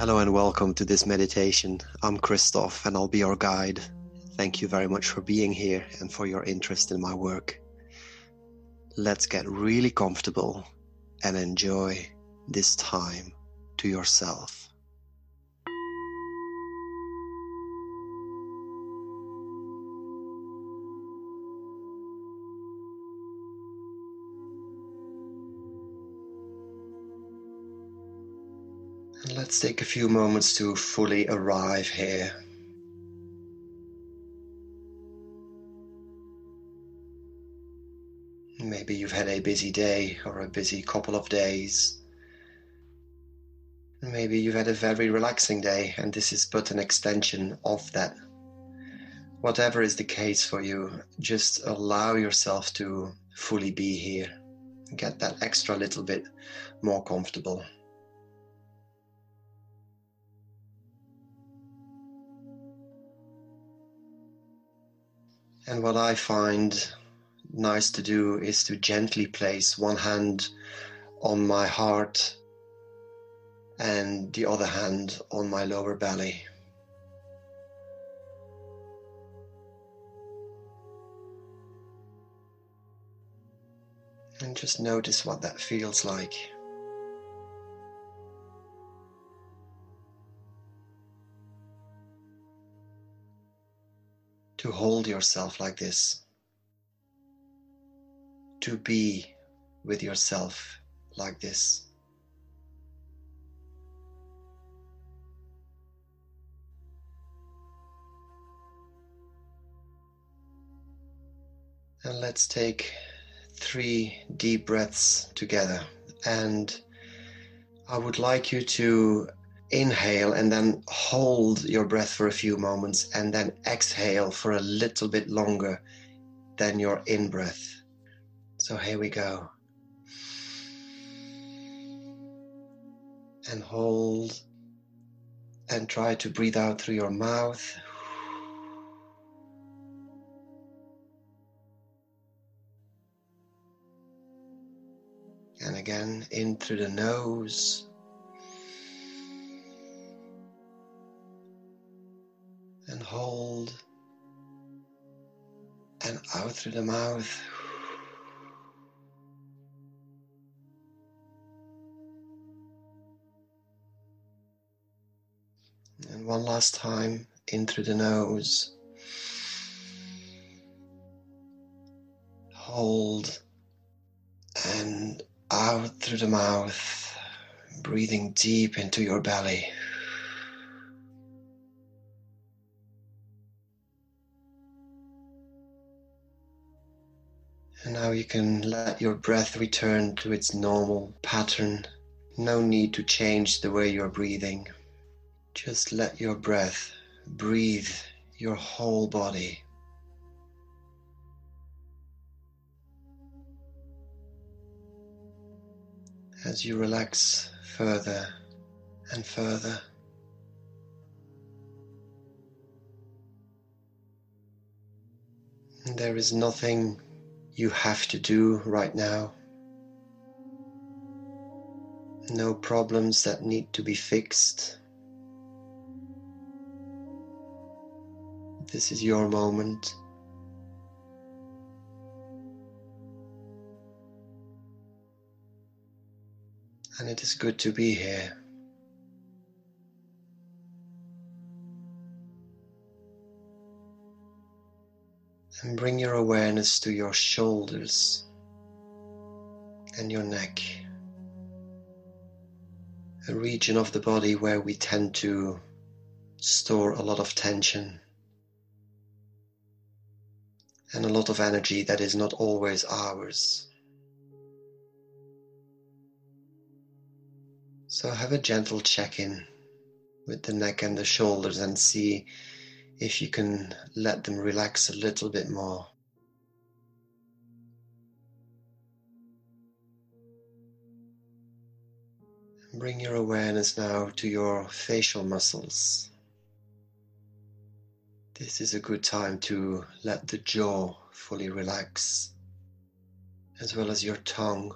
Hello and welcome to this meditation. I'm Christoph and I'll be your guide. Thank you very much for being here and for your interest in my work. Let's get really comfortable and enjoy this time to yourself. And let's take a few moments to fully arrive here. Maybe you've had a busy day or a busy couple of days. Maybe you've had a very relaxing day and this is but an extension of that. Whatever is the case for you, just allow yourself to fully be here. Get that extra little bit more comfortable. And what I find nice to do is to gently place one hand on my heart and the other hand on my lower belly. And just notice what that feels like. To hold yourself like this, to be with yourself like this. And let's take three deep breaths together. And I would like you to inhale and then hold your breath for a few moments and then exhale for a little bit longer than your in breath. So here we go. And hold and try to breathe out through your mouth. And again, in through the nose. Hold and out through the mouth. And one last time in through the nose. Hold and out through the mouth, breathing deep into your belly. You can let your breath return to its normal pattern. No need to change the way you're breathing. Just let your breath breathe your whole body. As you relax further and further. There is nothing you have to do right now. No problems that need to be fixed. This is your moment. And it is good to be here. And bring your awareness to your shoulders and your neck, a region of the body where we tend to store a lot of tension and a lot of energy that is not always ours. So have a gentle check in with the neck and the shoulders and see if you can let them relax a little bit more. Bring your awareness now to your facial muscles. This is a good time to let the jaw fully relax, as well as your tongue.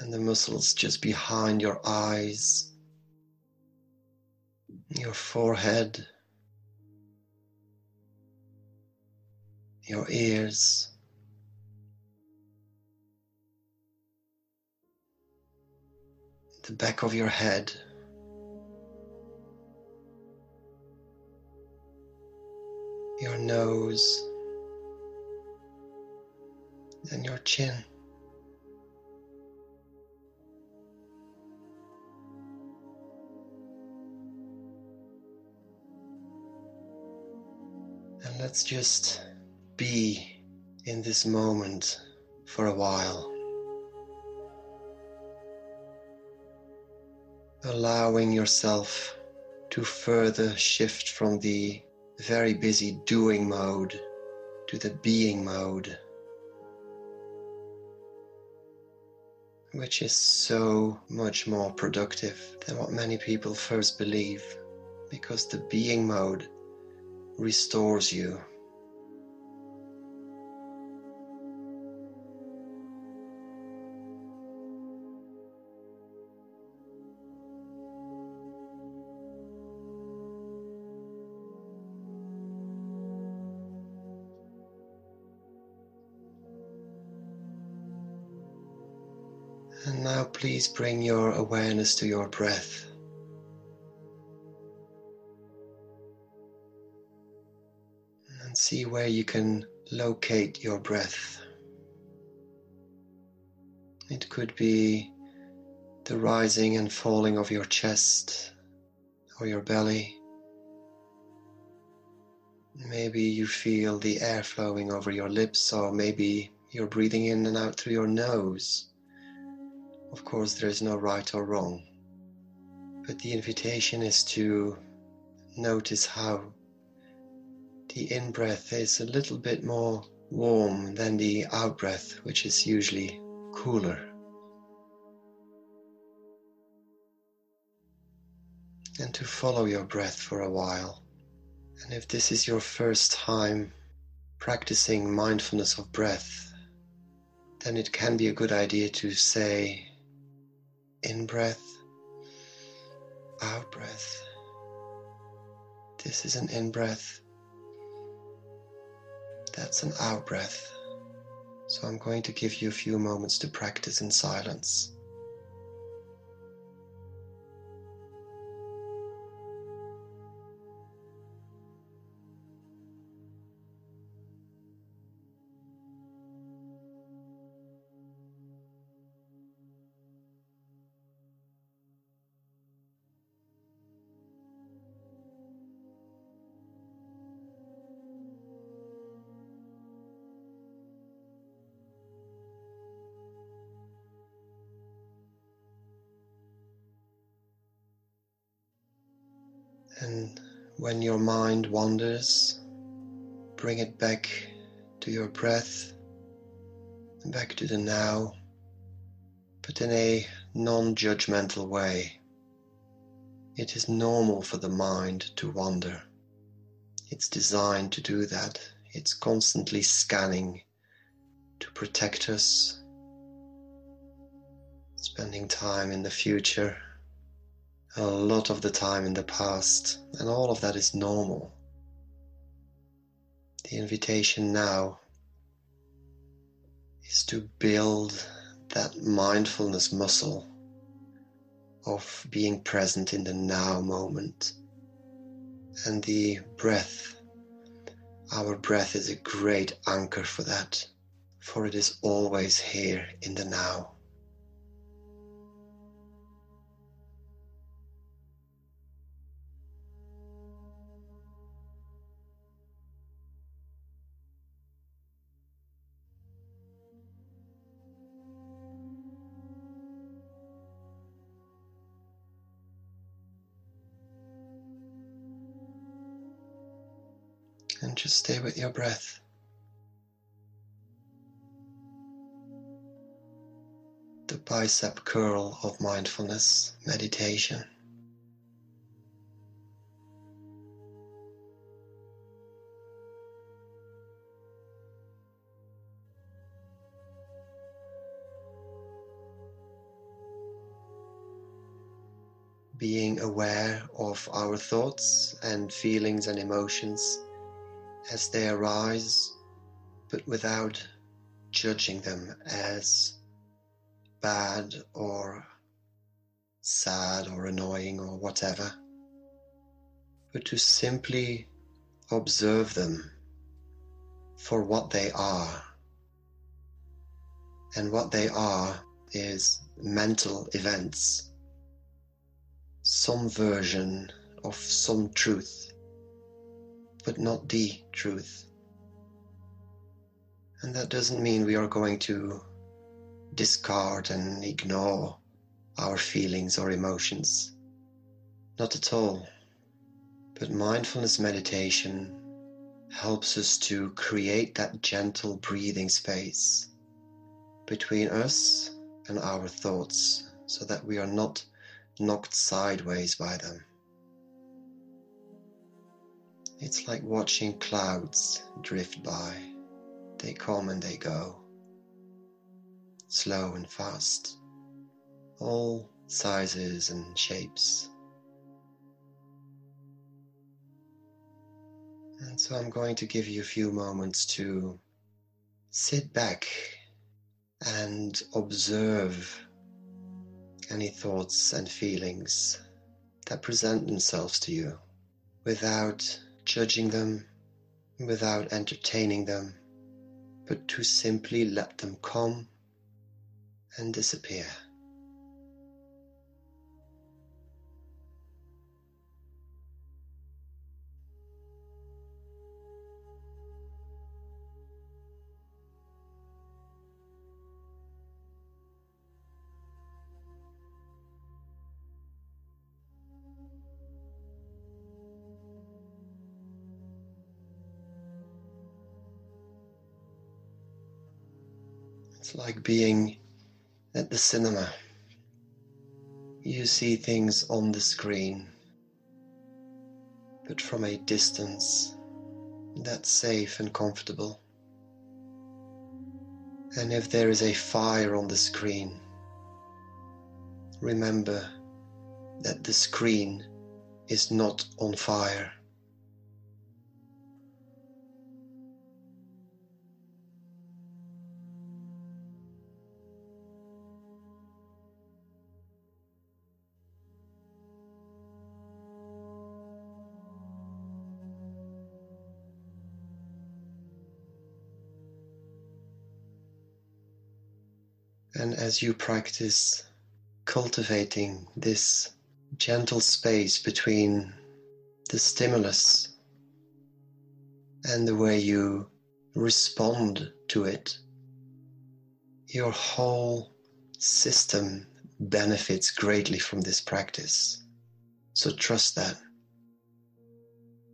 and the muscles just behind your eyes, your forehead, your ears. The back of your head. Your nose and your chin. Let's just be in this moment for a while. Allowing yourself to further shift from the very busy doing mode to the being mode, which is so much more productive than what many people first believe, because the being mode restores you. And now please bring your awareness to your breath. See where you can locate your breath. It could be the rising and falling of your chest or your belly. Maybe you feel the air flowing over your lips, or maybe you're breathing in and out through your nose. Of course, there is no right or wrong, but the invitation is to notice how the in breath is a little bit more warm than the out breath, which is usually cooler. And to follow your breath for a while. And if this is your first time practicing mindfulness of breath, then it can be a good idea to say in breath, out breath. This is an in breath. That's an out breath. So I'm going to give you a few moments to practice in silence. When your mind wanders, bring it back to your breath, back to the now, but in a non judgmental way. It is normal for the mind to wander. It's designed to do that. It's constantly scanning to protect us, spending time in the future a lot of the time in the past, and all of that is normal. The invitation now is to build that mindfulness muscle of being present in the now moment. And the breath, our breath is a great anchor for that, for it is always here in the now. Just stay with your breath. The bicep curl of mindfulness meditation. being aware of our thoughts and feelings and emotions as they arise, but without judging them as bad or sad or annoying or whatever, but to simply observe them for what they are. And what they are is mental events, some version of some truth, but not the truth. And that doesn't mean we are going to discard and ignore our feelings or emotions. Not at all. But mindfulness meditation helps us to create that gentle breathing space between us and our thoughts so that we are not knocked sideways by them. It's like watching clouds drift by. They come and they go, slow and fast all sizes and shapes. And so I'm going to give you a few moments to sit back and observe any thoughts and feelings that present themselves to you without judging them, without entertaining them, but to simply let them come and disappear. It's like being at the cinema. You see things on the screen, but from a distance that's safe and comfortable. And if there is a fire on the screen, remember that the screen is not on fire. And as you practice cultivating this gentle space between the stimulus and the way you respond to it, your whole system benefits greatly from this practice. So trust that.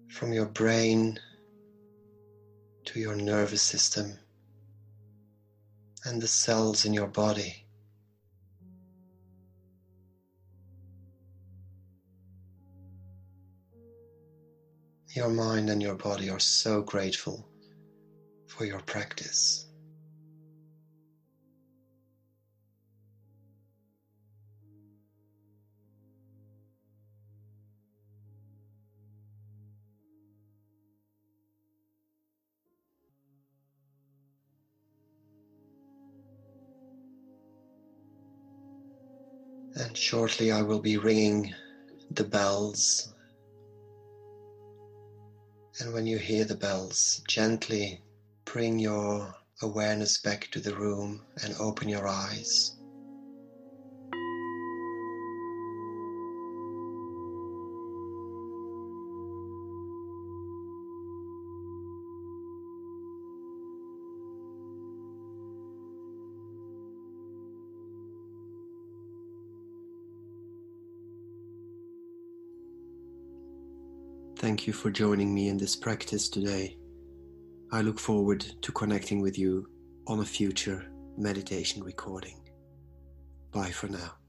From your brain to your nervous system and the cells in your body. Your mind and your body are so grateful for your practice. And shortly I will be ringing the bells. And when you hear the bells, gently bring your awareness back to the room and open your eyes. Thank you for joining me in this practice today. I look forward to connecting with you on a future meditation recording. Bye for now.